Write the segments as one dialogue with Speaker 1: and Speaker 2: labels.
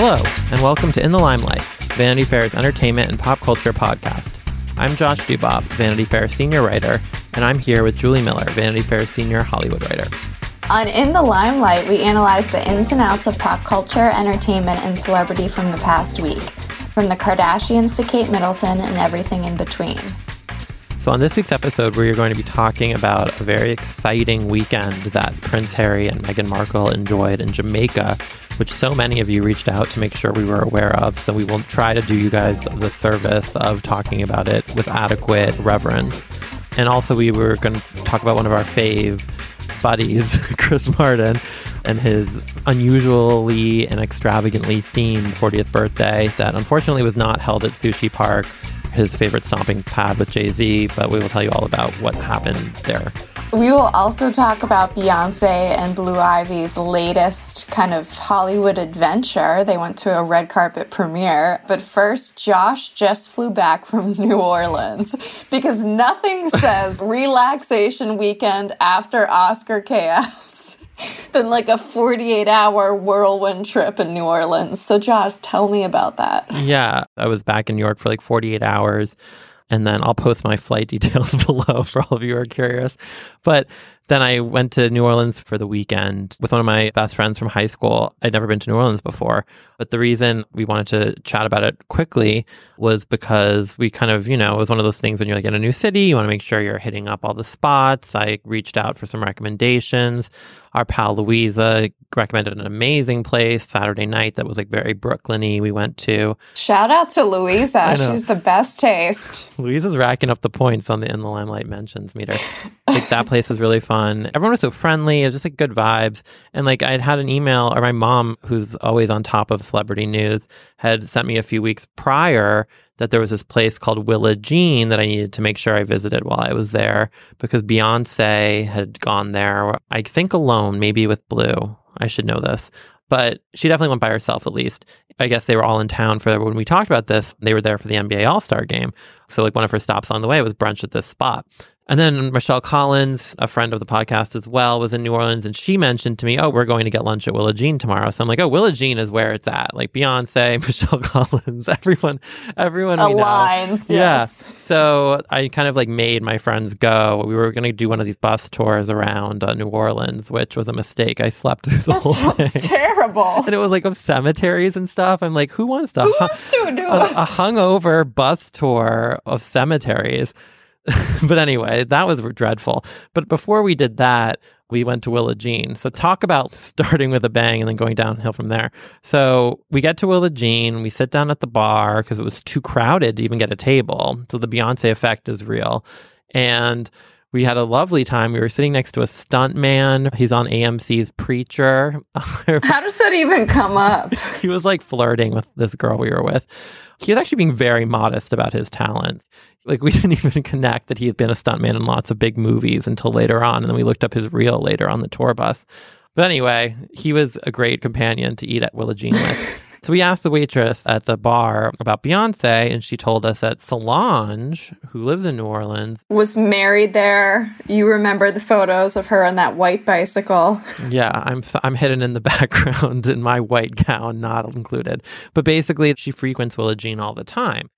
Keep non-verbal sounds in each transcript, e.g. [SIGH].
Speaker 1: Hello, and welcome to In the Limelight, Vanity Fair's entertainment and pop culture podcast. I'm Josh Duboff, Vanity Fair senior writer, and I'm here with Julie Miller, Vanity Fair senior Hollywood writer.
Speaker 2: On In the Limelight, we analyze the ins and outs of pop culture, entertainment, and celebrity from the past week, from the Kardashians to Kate Middleton and everything in between.
Speaker 1: So, on this week's episode, we are going to be talking about a very exciting weekend that Prince Harry and Meghan Markle enjoyed in Jamaica, which so many of you reached out to make sure we were aware of. So, we will try to do you guys the service of talking about it with adequate reverence. And also, we were going to talk about one of our fave buddies, [LAUGHS] Chris Martin, and his unusually and extravagantly themed 40th birthday that unfortunately was not held at Sushi Park his favorite stomping pad with Jay Z, but we will tell you all about what happened there.
Speaker 2: We will also talk about Beyonce and Blue Ivy's latest kind of Hollywood adventure. They went to a red carpet premiere. But first, Josh just flew back from [LAUGHS] New Orleans because nothing says [LAUGHS] relaxation weekend after Oscar chaos [LAUGHS] than like a 48 hour whirlwind trip in New Orleans. So, Josh, tell me about that.
Speaker 1: Yeah, I was back in New York for like 48 hours. And then I'll post my flight [LAUGHS] details [LAUGHS] below for all of you who are curious. But then I went to New Orleans for the weekend with one of my best friends from high school. I'd never been to New Orleans before. But the reason we wanted to chat about it quickly was because we kind of, you know, it was one of those things when you're like in a new city, you want to make sure you're hitting up all the spots. I reached out for some recommendations. Our pal Louisa recommended an amazing place Saturday night that was like very Brooklyny. We went to.
Speaker 2: Shout out to Louisa. [LAUGHS] She's the best taste.
Speaker 1: Louisa's racking up the points on the In the Limelight mentions meter. like that place was really fun. Everyone was so friendly. It was just like good vibes. And like I'd had an email, or my mom, who's always on top of celebrity news, had sent me a few weeks prior that there was this place called Willa Jean that I needed to make sure I visited while I was there because Beyonce had gone there, I think alone, maybe with Blue. I should know this. But she definitely went by herself at least. I guess they were all in town for when we talked about this. They were there for the NBA All Star game. So, like, one of her stops on the way was brunch at this spot. And then Michelle Collins, a friend of the podcast as well, was in New Orleans and she mentioned to me, Oh, we're going to get lunch at Willa Jean tomorrow. So I'm like, Oh, Willa Jean is where it's at. Like Beyonce, [LAUGHS] Michelle Collins, [LAUGHS] everyone, everyone
Speaker 2: aligns.
Speaker 1: Yeah. So I kind of like made my friends go. We were going to do one of these bus tours around uh, New Orleans, which was a mistake. I slept through [LAUGHS] the
Speaker 2: that
Speaker 1: whole
Speaker 2: sounds
Speaker 1: thing.
Speaker 2: terrible.
Speaker 1: And it was like of cemeteries and stuff. I'm like, who wants to,
Speaker 2: Who wants to do
Speaker 1: a, a hungover bus tour of cemeteries? [LAUGHS] but anyway, that was dreadful. But before we did that, we went to Willa Jean. So talk about [LAUGHS] starting with a bang and then going downhill from there. So we get to Willa Jean, we sit down at the bar because it was too crowded to even get a table. So the Beyonce effect is real. And we had a lovely time. We were sitting next to a stunt man. He's on AMC's Preacher. [LAUGHS]
Speaker 2: How does that even come up?
Speaker 1: he was like flirting with this girl we were with. He was actually being very modest about his talents. Like we [LAUGHS] didn't even connect that he had been a stuntman in lots of big movies until later on, and then we looked up his reel later on the tour bus. But anyway, he was a great companion to eat at Willa Jean with. [LAUGHS] So we asked the waitress at the bar about Beyonce, and she told us that Solange, who lives in New Orleans,
Speaker 2: Was married there. You remember the photos of her on that white bicycle.
Speaker 1: yeah, I'm I'm hidden in the [LAUGHS] background in my white gown, not included. But basically, she frequents Willa Jean all the time.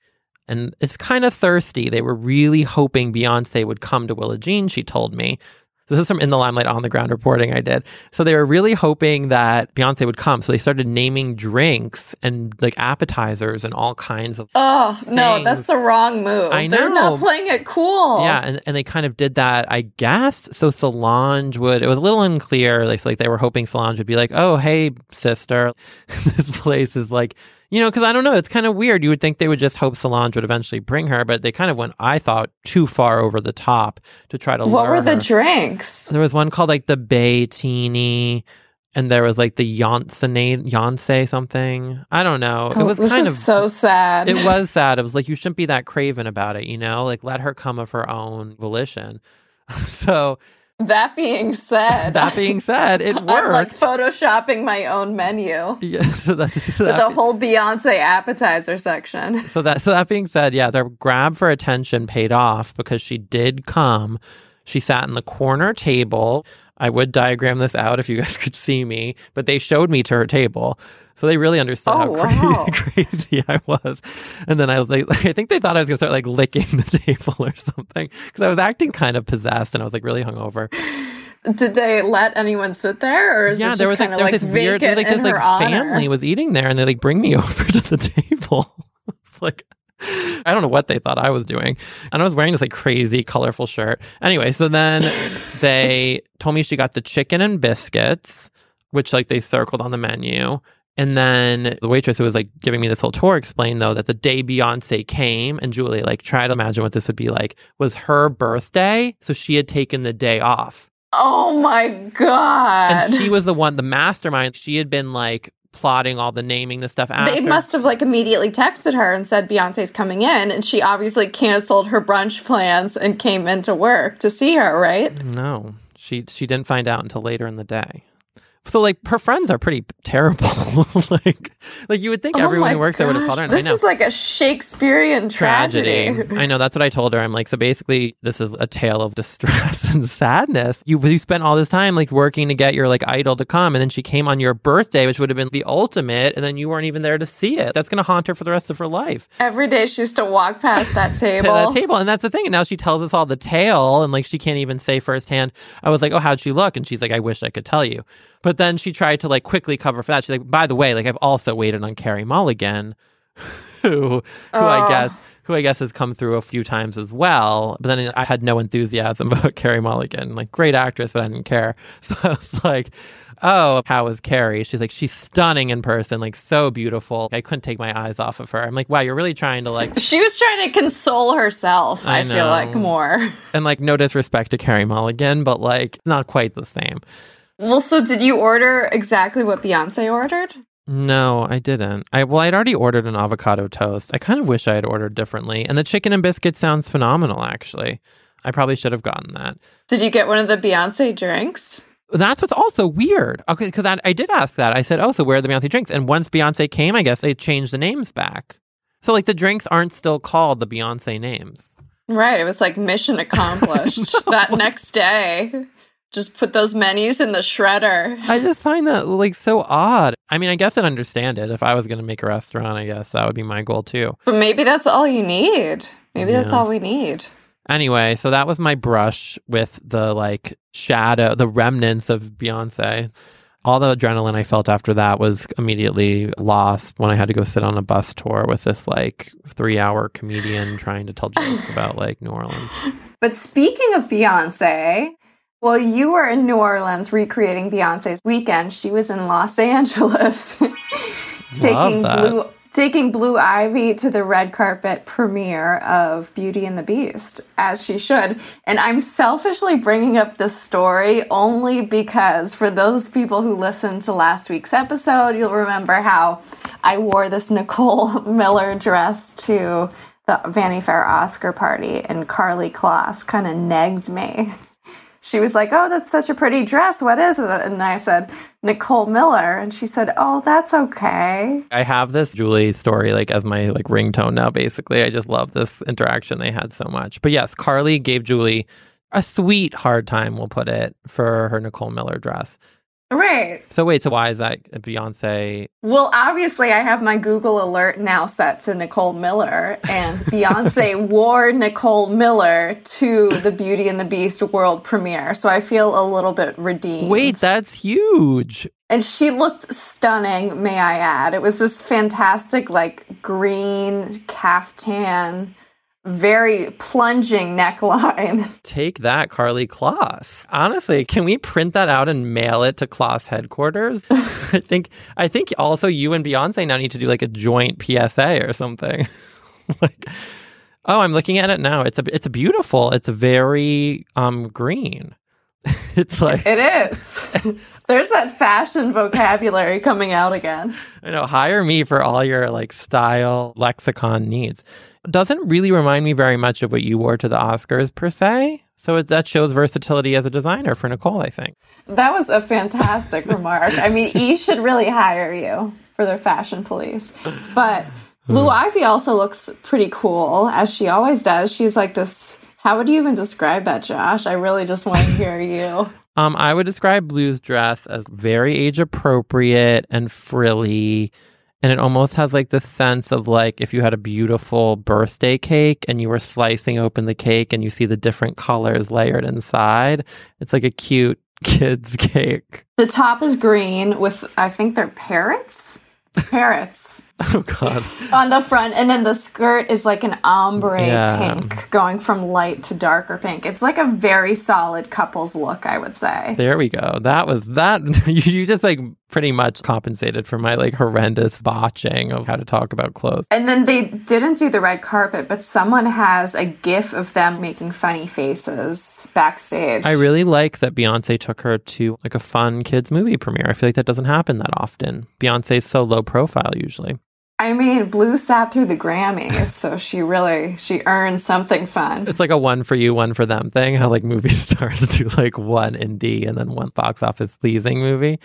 Speaker 1: And it's kind of thirsty. They were really hoping Beyonce would come to Willa Jean, she told me. This is from In the Limelight on the ground reporting I did. So they were really hoping that Beyonce would come. So they started naming drinks and like appetizers and all kinds of
Speaker 2: Oh, no, that's the wrong move.
Speaker 1: I
Speaker 2: They're
Speaker 1: know.
Speaker 2: not playing it cool.
Speaker 1: Yeah, and, and they kind of did that, I guess. So Solange would, it was a little unclear. Like, like they were hoping Solange would be like, oh, hey, sister, [LAUGHS] this place is like, you know, because I don't know, it's kind of weird. You would think they would just hope Solange would eventually bring her, but they kind of went, I thought, too far over the top to try to
Speaker 2: What were the
Speaker 1: her.
Speaker 2: drinks?
Speaker 1: There was one called like the Bay Teeny. And there was like the Yonsonade, Yonsei something. I don't know. it oh, was
Speaker 2: Oh,
Speaker 1: kind of
Speaker 2: so sad.
Speaker 1: it was [LAUGHS] sad. It was like you shouldn't be that craven about it, you know? Like let her come of her own volition. [LAUGHS] so
Speaker 2: That being said, [LAUGHS]
Speaker 1: that being said, it [LAUGHS]
Speaker 2: I'm like photoshopping my own menu
Speaker 1: yeah, [LAUGHS] so that, so
Speaker 2: with
Speaker 1: that,
Speaker 2: a whole Beyonce appetizer section.
Speaker 1: so that so that being said, yeah, their grab for attention paid off because she did come. She sat in the corner table. I would diagram this out if you guys [LAUGHS] could see me, but they showed me to her table. So they really understood
Speaker 2: Oh,
Speaker 1: how [LAUGHS]
Speaker 2: wow.
Speaker 1: crazy, crazy I was. And then I was like, [LAUGHS] I think they thought I was going to start like licking the table or something because I was acting kind of possessed and I was like really hungover.
Speaker 2: Did they let anyone sit there, or is
Speaker 1: yeah, there was like there was
Speaker 2: like
Speaker 1: this weird, there was like this like
Speaker 2: honor?
Speaker 1: family was eating there, and they like bring me over to the table. it's like [LAUGHS] I don't know what they thought I was doing, and I was wearing this like crazy colorful shirt. Anyway, so then [LAUGHS] they told me she got the chicken and biscuits, which like they circled on the menu. And then the waitress who was like giving me this whole tour explained though that the day Beyonce came and Julie like try to imagine what this would be like was her birthday, so she had taken the day off.
Speaker 2: Oh my god!
Speaker 1: And she was the one, the mastermind. She had been like plotting all the naming, the stuff after.
Speaker 2: They must have like immediately texted her and said Beyonce's coming in, and she obviously canceled her brunch plans and came into work to see her. Right?
Speaker 1: No, she she didn't find out until later in the day. So like her friends are pretty terrible. [LAUGHS] like like you would think
Speaker 2: Oh
Speaker 1: everyone who works there would have called her. And
Speaker 2: This
Speaker 1: I know.
Speaker 2: is like a Shakespearean tragedy.
Speaker 1: I know that's what I told her. I'm like, so basically, this is a tale of distress [LAUGHS] and sadness. You you spent all this time like working to get your like idol to come, and then she came on your birthday, which would have been the ultimate, and then you weren't even there to see it. That's gonna haunt her for the rest of her life.
Speaker 2: Every day she used to walk past that [LAUGHS] table.
Speaker 1: that table. And that's the thing. And now she tells us all the tale and like she can't even say firsthand. I was like, Oh, how'd she look? And she's like, I wish I could tell you. But then she tried to like quickly cover for that. She's like, by the way, like I've also waited on Carey Mulligan, [LAUGHS] who who I guess who I guess has come through a few times as well. But then I had no enthusiasm [LAUGHS] about Carey Mulligan. Like great actress, but I didn't care. [LAUGHS] So I was like, Oh, how is Carey? She's like, she's stunning in person, like so beautiful. I couldn't take my eyes off of her. I'm like, wow, you're really trying to like
Speaker 2: She was trying to console herself,
Speaker 1: I
Speaker 2: I, feel like, more.
Speaker 1: and like no disrespect to Carey Mulligan, but like not quite the same.
Speaker 2: Well, so did you order exactly what Beyonce ordered?
Speaker 1: No, I didn't. I well, I'd already ordered an avocado toast. I kind of wish I had ordered differently. And the chicken and biscuit sounds phenomenal, actually. I probably should have gotten that.
Speaker 2: Did you get one of the Beyonce drinks?
Speaker 1: That's what's also weird. Okay, because I, I did ask that. I said, "Oh, so where are the Beyonce drinks?" And once Beyonce came, I guess they changed the names back. So like the drinks aren't still called the Beyonce names.
Speaker 2: Right. It was like mission accomplished. [LAUGHS] that next day, just put those menus in the shredder.
Speaker 1: I just find that like so odd. I mean, I guess I'd understand it if I was going to make a restaurant. I guess that would be my goal too.
Speaker 2: But maybe that's all you need. Maybe that's all we need.
Speaker 1: Anyway, so that was my brush with the like shadow, the remnants of Beyonce. All the adrenaline I felt after that was immediately lost when I had to go sit on a bus tour with this like three hour comedian trying to tell jokes about like New Orleans. [LAUGHS]
Speaker 2: But speaking of Beyonce, well, you were in New Orleans recreating Beyonce's weekend. She was in Los Angeles [LAUGHS] taking blue taking Blue Ivy to the red carpet premiere of Beauty and the Beast, as she should. And I'm selfishly bringing up this story only because for those people who listened to last week's episode, you'll remember how I wore this Nicole [LAUGHS] Miller dress to the Vanity Fair Oscar party, and Karlie Kloss kind of negged me. She was like, Oh, that's such a pretty dress. What is it? And I said, Nicole Miller. And she said, Oh, that's okay.
Speaker 1: I have this Julie story like as my like ringtone now. Basically, I just love this interaction they had so much. But yes, Karlie gave Julie a sweet hard time. We'll put it for her Nicole Miller dress.
Speaker 2: Right.
Speaker 1: So wait, so why is that Beyonce?
Speaker 2: Well, obviously, I have my Google alert now set to Nicole Miller, and [LAUGHS] Beyonce wore Nicole Miller to the Beauty and the Beast world premiere. So I feel a little bit redeemed.
Speaker 1: Wait, that's huge.
Speaker 2: And she looked stunning, may I add. It was this fantastic, like, green caftan, very plunging neckline. [LAUGHS]
Speaker 1: Take that, Karlie Kloss. Honestly, can we print that out and mail it to Kloss headquarters? [LAUGHS] I think I think also you and Beyonce now need to do like a joint PSA or something. [LAUGHS] like Oh, I'm looking at it now. It's a it's beautiful. It's very um green. it's like
Speaker 2: It is. There's that fashion vocabulary coming out again.
Speaker 1: I know, hire me for all your like style lexicon needs. Doesn't really remind me very much of what you wore to the Oscars per se. So it, that shows versatility as a designer for Nicole, I think.
Speaker 2: That was a fantastic [LAUGHS] remark. I mean, E should really hire you for their fashion police. But Blue Ivy also looks pretty cool, as she always does. She's like this. How would you even describe that, Josh? I really just want to [LAUGHS] hear you.
Speaker 1: Um, I would describe Blue's dress as very age appropriate and frilly. And it almost has like the sense of like if you had a beautiful birthday cake and you were slicing open the cake and you see the different colors layered inside. It's like a cute [LAUGHS] kid's cake.
Speaker 2: The top is green with, I think they're parrots. [LAUGHS] Parrots. [LAUGHS]
Speaker 1: Oh God.
Speaker 2: on the front, and then the skirt is like an ombre
Speaker 1: Yeah.
Speaker 2: pink, going from light to darker pink. It's like a very solid couple's look, I would say.
Speaker 1: There we go. That was that. [LAUGHS] You, you just like pretty much compensated for my like horrendous botching of how to talk about clothes.
Speaker 2: And then they didn't do the red carpet, but someone has a gif of them making funny faces backstage.
Speaker 1: I really like that Beyonce took her to like a fun kids movie premiere. I feel like that doesn't happen that often. Beyonce's so low profile usually.
Speaker 2: I mean, Blue sat through the Grammys, so she really she earned something fun.
Speaker 1: It's like a one for you, one for them thing. How like movie [LAUGHS] stars do like one indie and then one box office pleasing movie.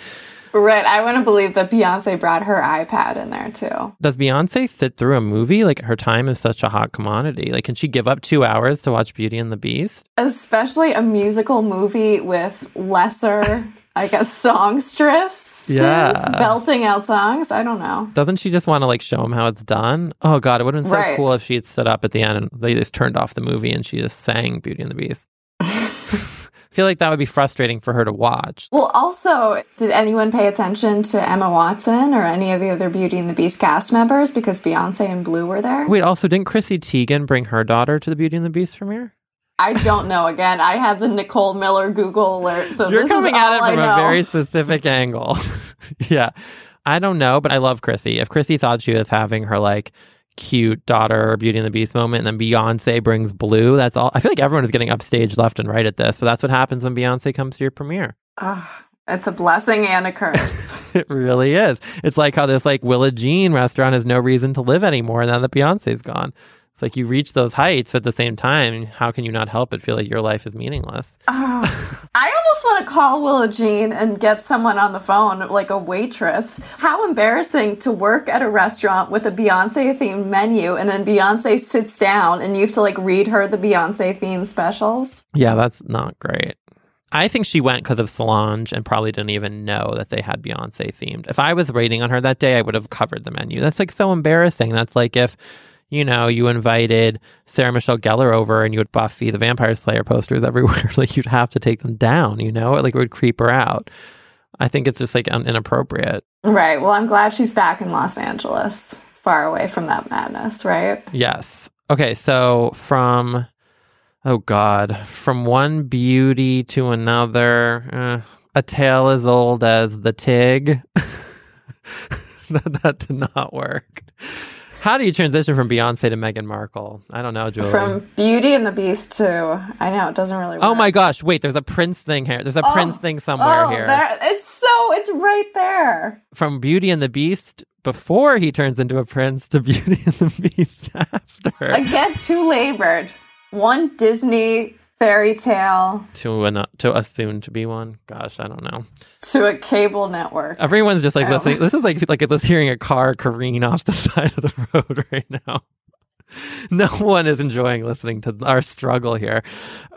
Speaker 2: Right. I want to believe that Beyonce brought her iPad in there too.
Speaker 1: Does Beyonce sit through a movie? Like her time is such a hot commodity. Like, can she give up two hours to watch Beauty and the Beast?
Speaker 2: Especially a musical movie with lesser, I guess, songstress.
Speaker 1: Yeah.
Speaker 2: Belting out songs. I don't know.
Speaker 1: Doesn't she just want to like show him how it's done? Oh God, it would have been so
Speaker 2: Right.
Speaker 1: cool if she had stood up at the end and they just turned off the movie and she just sang Beauty and the Beast. [LAUGHS] I feel like that would be frustrating for her to watch.
Speaker 2: Well, also, did anyone pay attention to Emma Watson or any of the other Beauty and the Beast cast members because Beyonce and Blue were there?
Speaker 1: Wait, also, didn't Chrissy Teigen bring her daughter to the Beauty and the Beast premiere?
Speaker 2: I don't know. Again, I had the Nicole Miller Google alert, so
Speaker 1: You're
Speaker 2: this
Speaker 1: coming
Speaker 2: is
Speaker 1: at it from a very specific angle. [LAUGHS] yeah. I don't know, but I love Chrissy. If Chrissy thought she was having her like cute daughter Beauty and the Beast moment and then Beyonce brings blue, that's all. I feel like everyone is getting upstage left and right at this, but that's what happens when Beyonce comes to your premiere.
Speaker 2: Ugh, it's a blessing and a curse. [LAUGHS]
Speaker 1: It really is. It's like how this like Willa Jean restaurant has no reason to live anymore now that Beyonce's gone. It's like you reach those heights, but at the same time, how can you not help but feel like your life is meaningless?
Speaker 2: Oh, I almost want to call Willa Jean and get someone on the phone, like a waitress. How embarrassing to work at a restaurant with a Beyonce themed menu and then Beyonce sits down and you have to like read her the Beyonce themed specials.
Speaker 1: Yeah, that's not great. I think she went because of Solange and probably didn't even know that they had Beyonce themed. If I was rating on her that day, I would have covered the menu. That's like so embarrassing. That's like if, you know, you invited Sarah Michelle Gellar over and you had Buffy the Vampire Slayer posters everywhere. [LAUGHS] like you'd have to take them down, you know? Like it would creep her out. I think it's just like un- inappropriate.
Speaker 2: Right. Well, I'm glad she's back in Los Angeles, far away from that madness, right?
Speaker 1: Yes. Okay, so from oh god, from one beauty to another, uh, a tale as old as the Tig. [LAUGHS] that, that did not work. How do you transition from Beyonce to Meghan Markle? I don't know, Julie.
Speaker 2: From Beauty and the Beast to I know it doesn't really. Work.
Speaker 1: oh my gosh! Wait, there's a Prince thing here. There's a
Speaker 2: Oh,
Speaker 1: Prince thing somewhere
Speaker 2: oh,
Speaker 1: here.
Speaker 2: there, it's so it's right there.
Speaker 1: From Beauty and the Beast before he turns into a prince to [LAUGHS] Beauty and the Beast after.
Speaker 2: Again, too labored. One Disney fairy tale
Speaker 1: to an to a soon to be one. Gosh, I don't know.
Speaker 2: to a cable network.
Speaker 1: Everyone's just like
Speaker 2: Oh.
Speaker 1: listening. This is like like this hearing a car careen off the [LAUGHS] side of the road right now. [LAUGHS] No one is enjoying listening to our struggle here.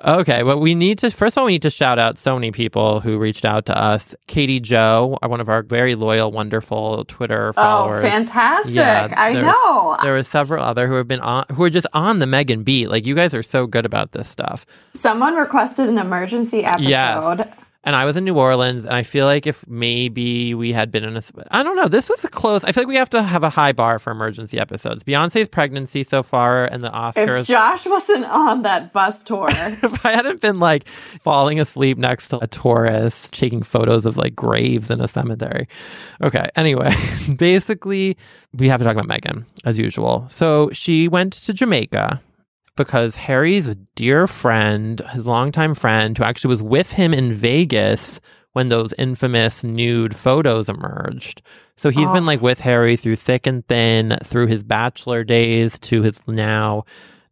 Speaker 1: Okay, but we need to first of all we need to shout out so many people who reached out to us. Katie Joe, one of our very loyal, wonderful Twitter followers.
Speaker 2: Oh,
Speaker 1: followers.
Speaker 2: fantastic!
Speaker 1: Yeah,
Speaker 2: I know.
Speaker 1: there were several other who have been on who are just on the Meghan beat. Like you guys are so good about this stuff.
Speaker 2: Someone requested an emergency episode.
Speaker 1: Yes. And I was in New Orleans, and I feel like if maybe we had been in a, I don't know, this was close. I feel like we have to have a high bar for emergency episodes. Beyonce's pregnancy so far, and the Oscars.
Speaker 2: If Josh wasn't on that bus tour, [LAUGHS]
Speaker 1: if I hadn't been like falling asleep next to a tourist, taking photos of like graves in a cemetery. Okay. Anyway, [LAUGHS] basically, we have to talk about Meghan as usual. So she went to Jamaica because Harry's dear friend, his longtime friend, who actually was with him in Vegas when those infamous nude photos emerged. So he's been
Speaker 2: Oh.
Speaker 1: like with Harry through thick and thin, through his bachelor days to his now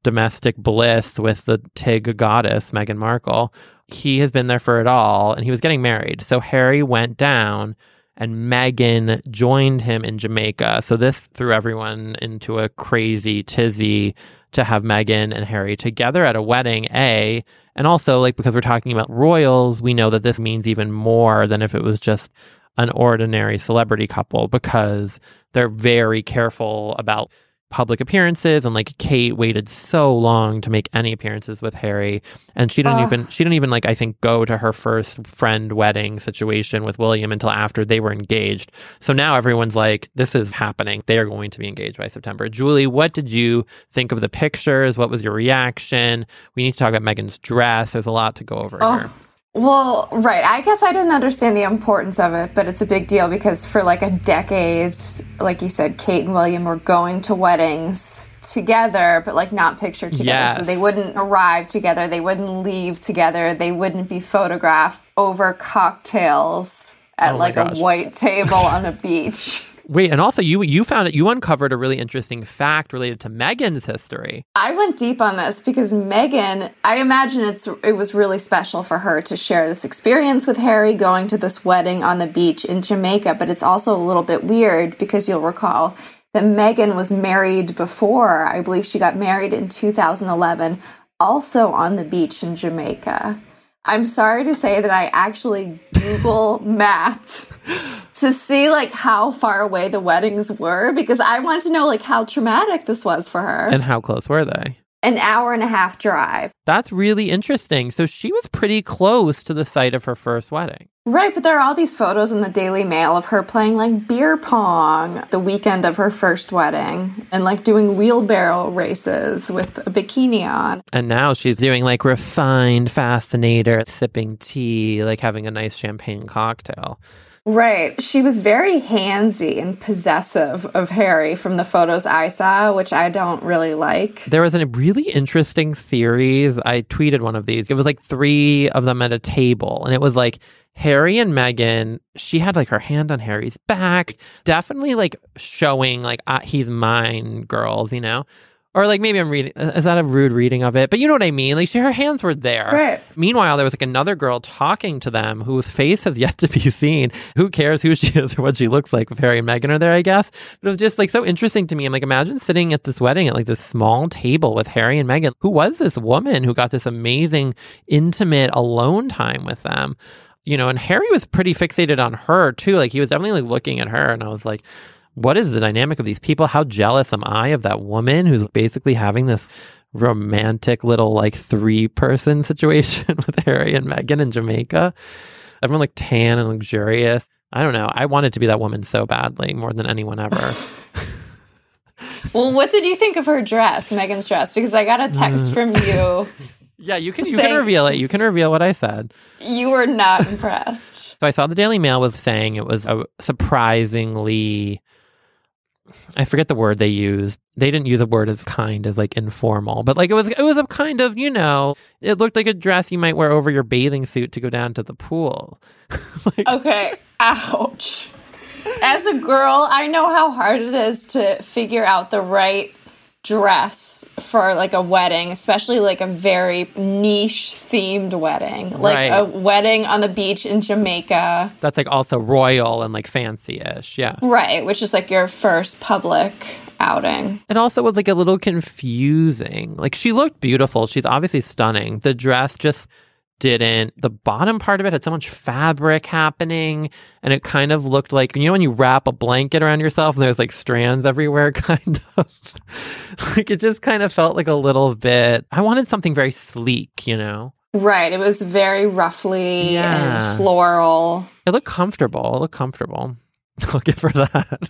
Speaker 1: domestic bliss with the Tig goddess, Meghan Markle. He has been there for it all, and he was getting married. So Harry went down, and Meghan joined him in Jamaica. So this threw everyone into a crazy tizzy to have Meghan and Harry together at a wedding, A, and also like because we're talking about royals, we know that this means even more than if it was just an ordinary celebrity couple because they're very careful about public appearances and like Kate waited so long to make any appearances with Harry and she didn't
Speaker 2: Ugh.
Speaker 1: even she didn't even like I think go to her first friend wedding situation with William until after they were engaged. So now everyone's like this is happening. They are going to be engaged by September. Julie, what did you think of the pictures? What was your reaction? We need to talk about Meghan's dress. There's a lot to go over
Speaker 2: Oh.
Speaker 1: here.
Speaker 2: Well, right. I guess I didn't understand the importance of it, but it's a big deal because for like a decade, like you said, Kate and William were going to weddings together, but like not pictured together. So they wouldn't arrive together, they wouldn't leave together, they wouldn't be photographed over cocktails at
Speaker 1: Oh
Speaker 2: like
Speaker 1: gosh.
Speaker 2: a white table on a beach. [LAUGHS]
Speaker 1: Wait, and also you you found it you uncovered a really interesting fact related to Meghan's history.
Speaker 2: I went deep on this because Meghan, I imagine it's it was really special for her to share this experience with Harry going to this wedding on the beach in Jamaica, but it's also a little bit weird because you'll recall that Meghan was married before. I believe she got married in 2011 also on the beach in Jamaica. I'm sorry to say that I actually Google mapped to see like how far away the weddings were because I want to know like how traumatic this was for her
Speaker 1: And how close were they?
Speaker 2: An hour and a half drive.
Speaker 1: That's really interesting. So she was pretty close to the site of her first wedding.
Speaker 2: Right, but there are all these photos in the Daily Mail of her playing like beer pong the weekend of her first wedding and like doing wheelbarrow races with a bikini on.
Speaker 1: And now she's doing like refined fascinator, sipping tea, like having a nice champagne cocktail.
Speaker 2: Right. She was very handsy and possessive of Harry from the photos I saw, which I don't really like.
Speaker 1: There was a really interesting series. I tweeted one of these. It was like three of them at a table, and it was like Harry and Meghan. She had like her hand on Harry's back, definitely like showing like uh, he's mine, girls, you know. Or like maybe I'm reading. Uh, is that a rude reading of it? But you know what I mean. Like she, her hands were there.
Speaker 2: Right.
Speaker 1: Meanwhile, there was like another girl talking to them whose face has yet to be [LAUGHS] seen. Who cares who she [LAUGHS] is or what she looks like if Harry and Meghan are there, I guess. But it was just like so interesting to me. I'm like, imagine sitting at this wedding at like this small table with Harry and Meghan. Who was this woman who got this amazing, intimate alone time with them? You know, and Harry was pretty fixated on her too. Like he was definitely like looking at her, and I was like, what is the dynamic of these people? How jealous am I of that woman who's basically having this romantic little like three person [LAUGHS] situation [LAUGHS] with Harry and Meghan in Jamaica? Everyone like tan and luxurious. I don't know. I wanted to be that woman so badly, more than anyone ever. [LAUGHS]
Speaker 2: Well, what did you think of her dress, Meghan's dress? Because I got a text mm. from you.
Speaker 1: yeah, you can you can reveal it. You can reveal what I said.
Speaker 2: You were not impressed.
Speaker 1: So I saw the Daily Mail was saying it was a surprisingly I forget the word they used. They didn't use a word as kind as like informal, but like it was it was a kind of, you know, it looked like a dress you might wear over your bathing suit to go down to the pool. [LAUGHS] like,
Speaker 2: Okay. Ouch. As a girl, I know how hard it is to figure out the right dress for like a wedding, especially like a very niche themed wedding. Like
Speaker 1: Right.
Speaker 2: a wedding on the beach in Jamaica.
Speaker 1: that's like also royal and like fancy-ish. Yeah.
Speaker 2: Right, which is like your first public outing.
Speaker 1: It also was like a little confusing. Like she looked beautiful. She's obviously stunning. The dress just didn't. The bottom part of it had so much fabric happening, and it kind of looked like you know when you wrap a blanket around yourself and there's like strands everywhere, [LAUGHS] kind of. like it just kind of felt like a little bit. I wanted something very sleek, you know.
Speaker 2: Right, it was very roughly
Speaker 1: Yeah.
Speaker 2: and floral.
Speaker 1: It looked comfortable. It looked comfortable. [LAUGHS] I'll give her that.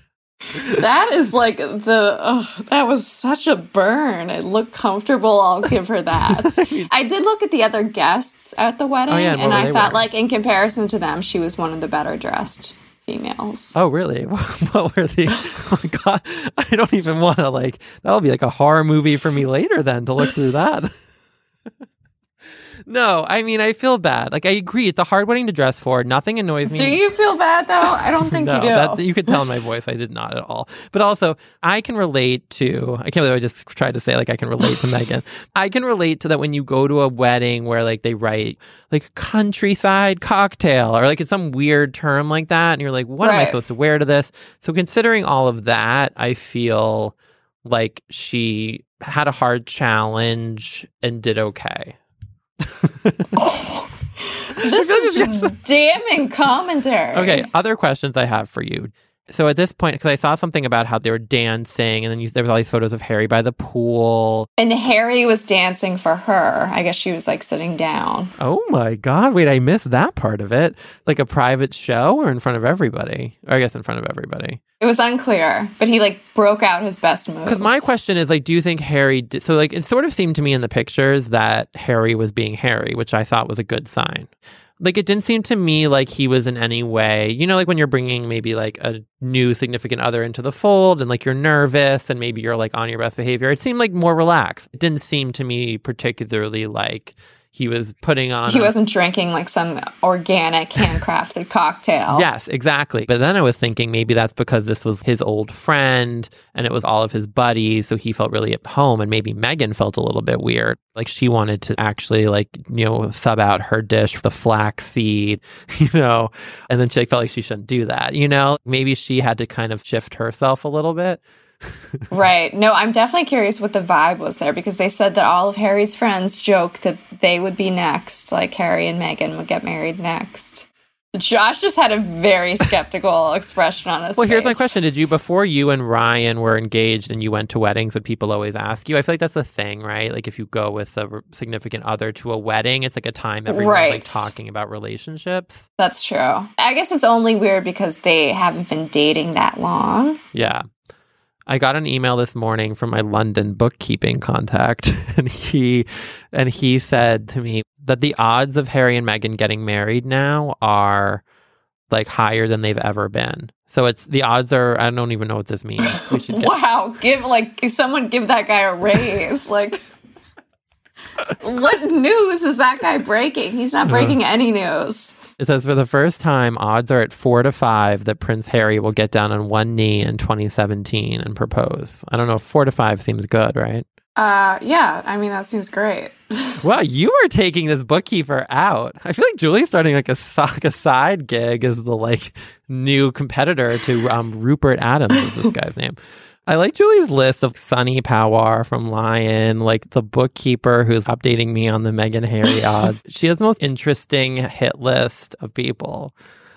Speaker 2: That is like the oh, that was such a burn. It looked comfortable. I'll give her that. [LAUGHS] I did look at the other guests at the wedding,
Speaker 1: Oh, yeah, and
Speaker 2: and I thought,
Speaker 1: wearing?
Speaker 2: like in comparison to them, she was one of the better dressed females.
Speaker 1: Oh, really? [LAUGHS] What were the? [LAUGHS] Oh god! I don't even want to like. That'll be like a horror movie for me later. Then to look through that. No, I mean I feel bad. Like I agree, it's a hard wedding to dress for. Nothing annoys me.
Speaker 2: Do you feel bad though? I don't think [LAUGHS]
Speaker 1: no,
Speaker 2: you do.
Speaker 1: that, you could tell in my voice I did not at all. But also, I can relate to. I can't believe I just tried to say like I can relate to Meghan. [LAUGHS] I can relate to that when you go to a wedding where like they write like countryside cocktail or like it's some weird term like that, and you're like, what am I supposed to wear to this? So considering all of that, I feel like she had a hard challenge and did okay.
Speaker 2: This is just damning commentary.
Speaker 1: Okay, other questions I have for you. So at this point, because I saw something about how they were dancing, and then you, there was all these photos of Harry by the pool.
Speaker 2: And Harry was dancing for her. I guess she was like sitting down.
Speaker 1: Oh my God! Wait, I missed that part of it. Like a private show, or in front of everybody? Or I guess in front of everybody.
Speaker 2: It was unclear, but he like broke out his best moves.
Speaker 1: Because my question is like, do you think Harry? Did, so like, it sort of seemed to me in the pictures that Harry was being Harry, which I thought was a good sign. Like, it didn't seem to me like he was in any way, you know, like when you're bringing maybe like a new significant other into the fold, and like you're nervous, and maybe you're like on your best behavior. It seemed like more relaxed. It didn't seem to me particularly like he was putting on.
Speaker 2: He
Speaker 1: a-
Speaker 2: wasn't drinking like some organic handcrafted cocktail. [LAUGHS]
Speaker 1: Yes, exactly. But then I was thinking maybe that's because this was his old friend and it was all of his buddies. So he felt really at home. And maybe Meghan felt a little bit weird. Like she wanted to actually, like, you know, sub out her dish, for the flax seed, [LAUGHS] you know, and then she like, felt like she shouldn't do that, you know? Maybe she had to kind of shift herself a little bit.
Speaker 2: Right. No, I'm definitely curious what the vibe was there because they said that all of Harry's friends joked that they would be next, like Harry and Meghan would get married next. Josh just had a very [LAUGHS] skeptical expression on his face.
Speaker 1: Well, here's my question. Did you, before you and Ryan were engaged and you went to weddings, would people always ask you? I feel like that's a thing, right? Like if you go with a significant other to a wedding, it's like a time everyone's like talking about relationships.
Speaker 2: That's true. I guess it's only weird because they haven't been dating that long.
Speaker 1: Yeah. I got an email this morning from my London bookkeeping contact [LAUGHS] and he and he said to me that the odds of Harry and Meghan getting married now are like higher than they've ever been. So it's the odds are I don't even know what this means. [LAUGHS] We should get
Speaker 2: Wow, give like someone give that guy a raise. like [LAUGHS] what news is that guy breaking? He's not breaking any news.
Speaker 1: It says for the first time, odds are at four to five that Prince Harry will get down on one knee in 2017 and propose. I don't know. Four to five seems good, right?
Speaker 2: Uh yeah, I mean that seems great. [LAUGHS]
Speaker 1: Wow, you are taking this bookkeeper out. I feel like Julie's starting like a like a side gig as the like new competitor to um, Rupert Adams is this guy's name. I like Julie's list of Sunny Pawar from Lion, like the bookkeeper who's updating me on the Meghan Harry [LAUGHS] odds. she has the most interesting hit list of people.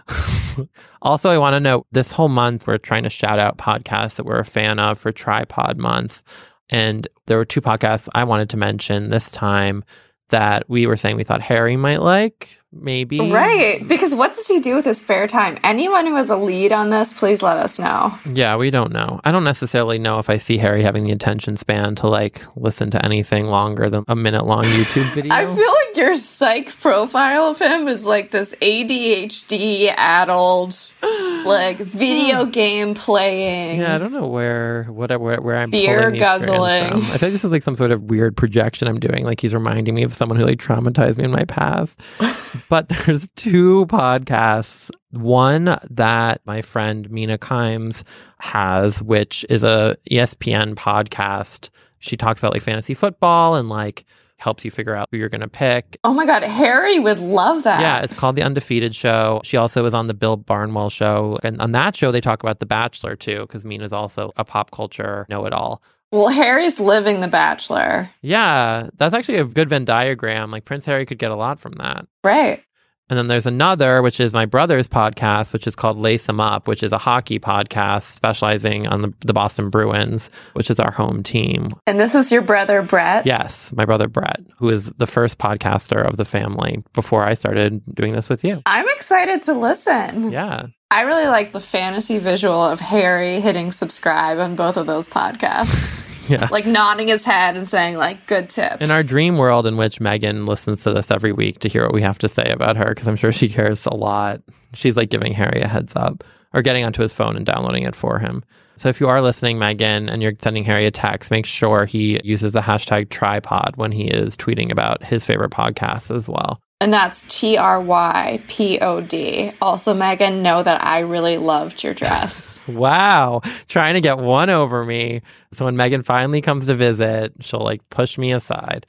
Speaker 1: [LAUGHS] also, I want to note this whole month we're trying to shout out podcasts that we're a fan of for Trypod Month. And there were two podcasts I wanted to mention this time that we were saying we thought Harry might like, maybe.
Speaker 2: Right. Because what does he do with his spare time? Anyone who has a lead on this, please let us know.
Speaker 1: Yeah, we don't know. I don't necessarily know if I see Harry having the attention span to like listen to anything longer than a minute long YouTube [LAUGHS] video.
Speaker 2: I feel like your psych profile of him is like this ADHD addled, like [LAUGHS] video hmm. game playing.
Speaker 1: yeah, I don't know where what where, where I'm
Speaker 2: Beer
Speaker 1: pulling these strands
Speaker 2: guzzling.
Speaker 1: I think this is like some sort of weird projection I'm doing. Like he's reminding me of someone who like traumatized me in my past. [LAUGHS] but [LAUGHS] there's two podcasts. One that my friend Mina Kimes has, which is a ESPN podcast. She talks about like fantasy football and like helps you figure out who you're going to pick.
Speaker 2: Oh my god, Harry would love that.
Speaker 1: Yeah, it's called The Undefeated Show. She also is on the Bill Barnwell Show. And on that show, they talk about The Bachelor too, because Mina's also a pop culture know it all.
Speaker 2: Well, Harry's living The Bachelor.
Speaker 1: Yeah, that's actually a good Venn diagram. Like Prince Harry could get a lot from that.
Speaker 2: Right.
Speaker 1: And then there's another, which is my brother's podcast, which is called Lace 'em Up, which is a hockey podcast specializing on the, the Boston Bruins, which is our home team.
Speaker 2: And this is your brother, Brett.
Speaker 1: Yes, my brother Brett, who is the first podcaster of the family before I started doing this with you.
Speaker 2: I'm excited to listen.
Speaker 1: Yeah.
Speaker 2: I really like the fantasy visual of Harry hitting subscribe on both of those podcasts. [LAUGHS]
Speaker 1: Yeah.
Speaker 2: like nodding his head and saying like good tip.
Speaker 1: In our dream world, in which Meghan listens to this every week to hear what we have to say about her, because I'm sure she cares a lot, she's like giving Harry a heads up or getting onto his phone and downloading it for him. So if you are listening, Meghan, and you're sending Harry a text, make sure he uses the hashtag Trypod when he is tweeting about his favorite podcasts as well.
Speaker 2: And that's T R Y P O D. Also, Meghan, know that I really loved your dress. [LAUGHS]
Speaker 1: Wow, trying to get one over me. So when Meghan finally comes to visit, she'll like push me aside.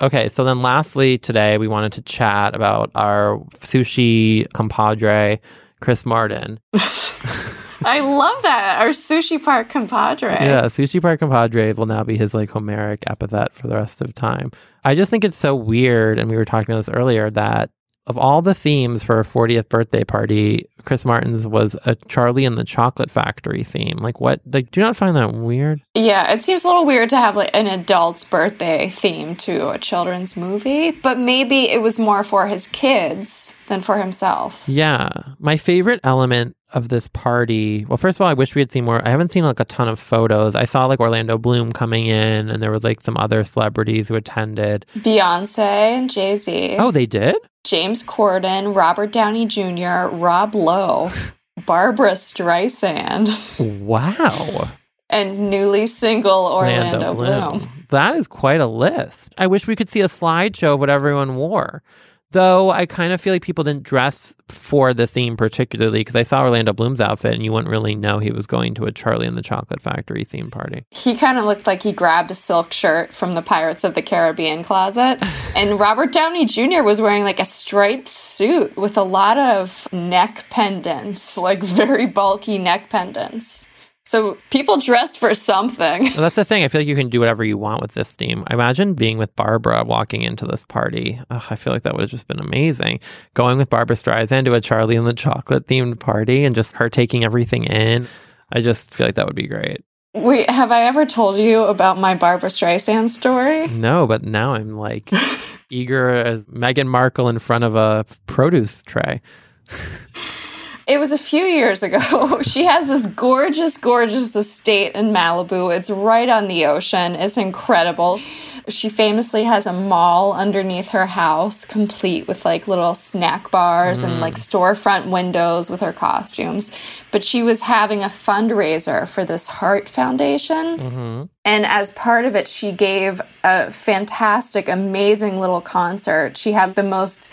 Speaker 1: Okay, so then lastly today we wanted to chat about our sushi compadre, Chris Martin. [LAUGHS]
Speaker 2: I love that. Our sushi park compadre.
Speaker 1: Yeah, sushi park compadre will now be his like Homeric epithet for the rest of time. I just think it's so weird, and we were talking about this earlier, that of all the themes for a 40th birthday party, Chris Martin's was a Charlie and the Chocolate Factory theme. Like, what? Like, do you not find that weird?
Speaker 2: Yeah, it seems a little weird to have like an adult's birthday theme to a children's movie, but maybe it was more for his kids than for himself.
Speaker 1: Yeah. My favorite element of this party, well, first of all, I wish we had seen more. I haven't seen like a ton of photos. I saw like Orlando Bloom coming in, and there was like some other celebrities who attended.
Speaker 2: Beyonce and Jay Z.
Speaker 1: Oh, they did?
Speaker 2: James Corden, Robert Downey Jr., Rob Lowe, [LAUGHS] Barbra Streisand,
Speaker 1: Wow.
Speaker 2: and newly single Orlando, Bloom.
Speaker 1: That is quite a list. I wish we could see a slideshow of what everyone wore. Though I kind of feel like people didn't dress for the theme particularly because I saw Orlando Bloom's outfit and you wouldn't really know he was going to a Charlie and the Chocolate Factory theme party.
Speaker 2: He kind of looked like he grabbed a silk shirt from the Pirates of the Caribbean closet. [LAUGHS] and Robert Downey Jr. was wearing like a striped suit with a lot of neck pendants, like very bulky neck pendants. So people dressed for something.
Speaker 1: Well, that's the thing. I feel like you can do whatever you want with this theme. I Imagine being with Barbra walking into this party. Ugh, I feel like that would have just been amazing. Going with Barbra Streisand to a Charlie and the Chocolate themed party and just her taking everything in. I just feel like that would be great.
Speaker 2: Wait, have I ever told you about my Barbra Streisand story?
Speaker 1: No, but now I'm like [LAUGHS] eager as Meghan Markle in front of a produce tray. [LAUGHS]
Speaker 2: It was a few years ago. [LAUGHS] she has this gorgeous, gorgeous estate in Malibu. It's right on the ocean. It's incredible. She famously has a mall underneath her house, complete with like little snack bars and like mm. storefront windows with her costumes. But she was having a fundraiser for this Heart Foundation. Mm-hmm. And as part of it, she gave a fantastic, amazing little concert. She had the most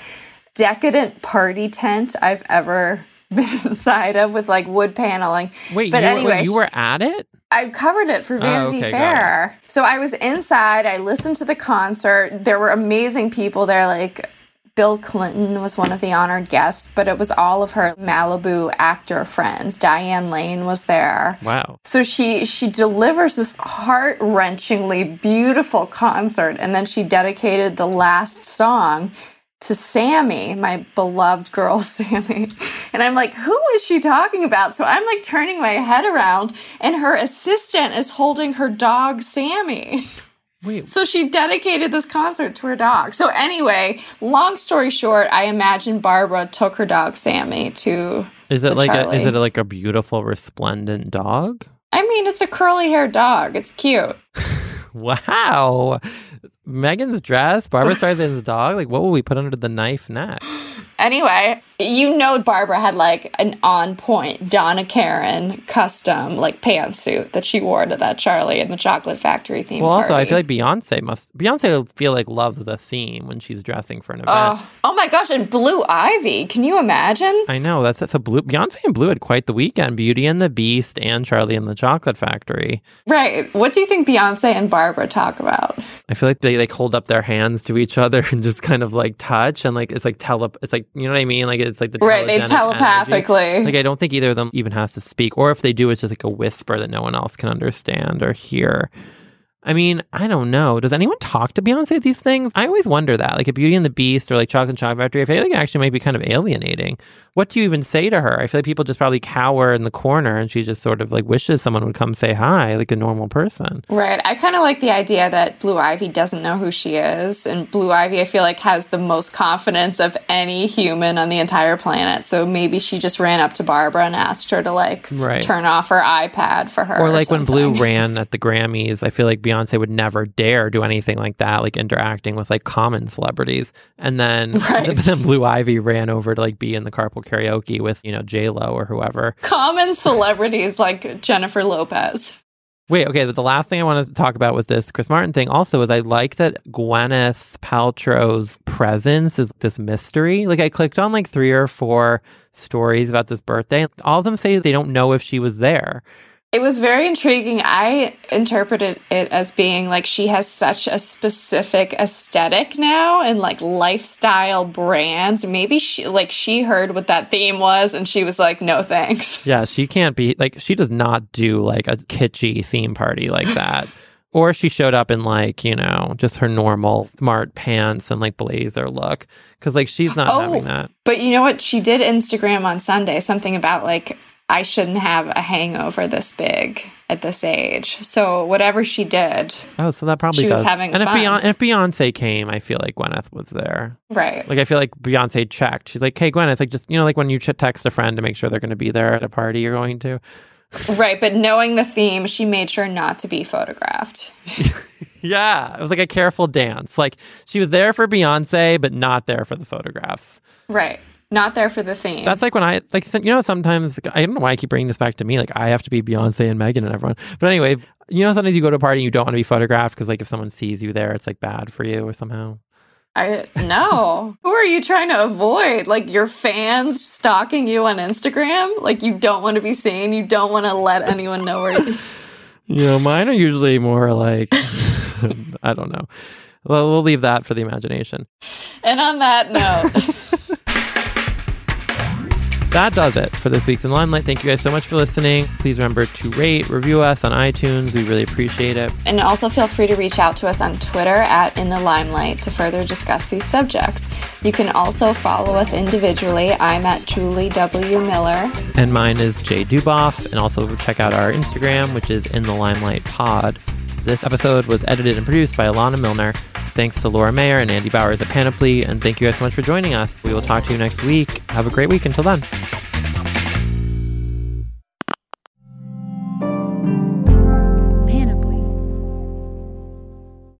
Speaker 2: decadent party tent I've ever [LAUGHS] been inside of with like wood paneling.
Speaker 1: Wait,
Speaker 2: but
Speaker 1: you, were-
Speaker 2: anyway,
Speaker 1: wait, you were at it?
Speaker 2: I covered it for oh, Vanity
Speaker 1: okay,
Speaker 2: Fair. So I was inside, I listened to the concert. There were amazing people there, like Bill Clinton was one of the honored guests, but it was all of her Malibu actor friends. Diane Lane was there.
Speaker 1: Wow.
Speaker 2: So she she delivers this heart-wrenchingly beautiful concert and then she dedicated the last song to Sammy, my beloved girl [LAUGHS] Sammy. And I'm like, who is she talking about? So I'm like turning my head around and her assistant is holding her dog Sammy.
Speaker 1: Wait,
Speaker 2: So she dedicated this concert to her dog. So anyway, long story short, I imagine Barbra took her dog Sammy to
Speaker 1: is it like a, is it like a beautiful resplendent dog?
Speaker 2: I mean, it's a curly haired dog. It's cute. [LAUGHS]
Speaker 1: Wow. Meghan's dress, Barbra Streisand's dog. Like, what will we put under the knife next?
Speaker 2: Anyway, you know Barbra had like an on point Donna Karan custom like pantsuit that she wore to that Charlie and the Chocolate Factory theme.
Speaker 1: Well, also, I feel like Beyonce must. Beyonce feel like loves the theme when she's dressing for an event.
Speaker 2: Oh, oh my gosh, and Blue Ivy. Can you imagine?
Speaker 1: I know that's that's a blue. Beyonce and Blue had quite the weekend. Beauty and the Beast and Charlie and the Chocolate Factory.
Speaker 2: Right. What do you think Beyonce and Barbra talk about?
Speaker 1: I feel like they like hold up their hands to each other [LAUGHS] and just kind of like touch and like it's like tele. It's like you know what I mean. Like it's like the
Speaker 2: Right, they telepathically.
Speaker 1: energy. Like I don't think either of them even has to speak, or if they do, it's just like a whisper that no one else can understand or hear. I mean, I don't know. Does anyone talk to Beyonce at these things? I always wonder that. Like a Beauty and the Beast or like Chocolate and Chocolate Factory, I feel like it actually might be kind of alienating. What do you even say to her? I feel like people just probably cower in the corner and she just sort of like wishes someone would come say hi, like a normal person.
Speaker 2: Right. I kind of like the idea that Blue Ivy doesn't know who she is. And Blue Ivy, I feel like, has the most confidence of any human on the entire planet. So maybe she just ran up to Barbra and asked her to, like,
Speaker 1: Right.
Speaker 2: turn off her iPad for her.
Speaker 1: Or like when Blue [LAUGHS] ran at the Grammys, I feel like Beyonce would never dare do anything like that, like interacting with like common celebrities. And then, [LAUGHS]
Speaker 2: Right. [LAUGHS]
Speaker 1: then Blue Ivy ran over to like be in the carpool karaoke with, you know, J Lo or whoever.
Speaker 2: Common celebrities like Jennifer Lopez.
Speaker 1: Wait, okay, but the last thing I wanted to talk about with this Chris Martin thing also is I like that Gwyneth Paltrow's presence is this mystery. Like I clicked on like three or four stories about this birthday. All of them say they don't know if she was there.
Speaker 2: It was very intriguing. I interpreted it as being like she has such a specific aesthetic now and like lifestyle brands. Maybe she like she heard what that theme was and she was like, "No, thanks."
Speaker 1: Yeah, she can't be like she does not do like a kitschy theme party like that. [LAUGHS] or she showed up in like, you know, just her normal smart pants and like blazer look cuz like she's not
Speaker 2: Oh.
Speaker 1: having that.
Speaker 2: But you know what? She did Instagram on Sunday something about like I shouldn't have a hangover this big at this age. So whatever she did,
Speaker 1: Oh, so that probably
Speaker 2: She was having
Speaker 1: and if
Speaker 2: fun.
Speaker 1: Beyonce, if Beyonce came, I feel like Gwyneth was there.
Speaker 2: right?
Speaker 1: Like I feel like Beyonce checked. She's like, "Hey, Gwyneth, like just you know, like when you ch- text a friend to make sure they're going to be there at a party you're going to." [LAUGHS]
Speaker 2: Right, but knowing the theme, she made sure not to be photographed. [LAUGHS]
Speaker 1: Yeah, it was like a careful dance. Like she was there for Beyonce, but not there for the photographs.
Speaker 2: Right. Not there for the theme.
Speaker 1: That's like when I like you know sometimes I don't know why I keep bringing this back to me. Like I have to be Beyonce and Meghan and everyone. But anyway, you know sometimes you go to a party and you don't want to be photographed because like if someone sees you there, it's like bad for you or somehow.
Speaker 2: I no. [LAUGHS] Who are you trying to avoid? Like your fans stalking you on Instagram? Like you don't want to be seen. You don't want to let anyone know where you [LAUGHS]
Speaker 1: You know, mine are usually more like [LAUGHS] I don't know. Well, we'll leave that for the imagination.
Speaker 2: And on that note,
Speaker 1: That does it for this week's In Limelight. Thank you guys so much for listening. Please remember to rate, review us on iTunes. We really appreciate it.
Speaker 2: and also feel free to reach out to us on Twitter at In the Limelight to further discuss these subjects. You can also follow us individually. I'm at Julie W. Miller.
Speaker 1: And mine is Jay Duboff. And also check out our Instagram, which is In the Limelight Pod. This episode was edited and produced by Alana Milner. Thanks to Laura Mayer and Andy Bowers at Panoply. And thank you guys so much for joining us. We will talk to you next week. Have a great week until then.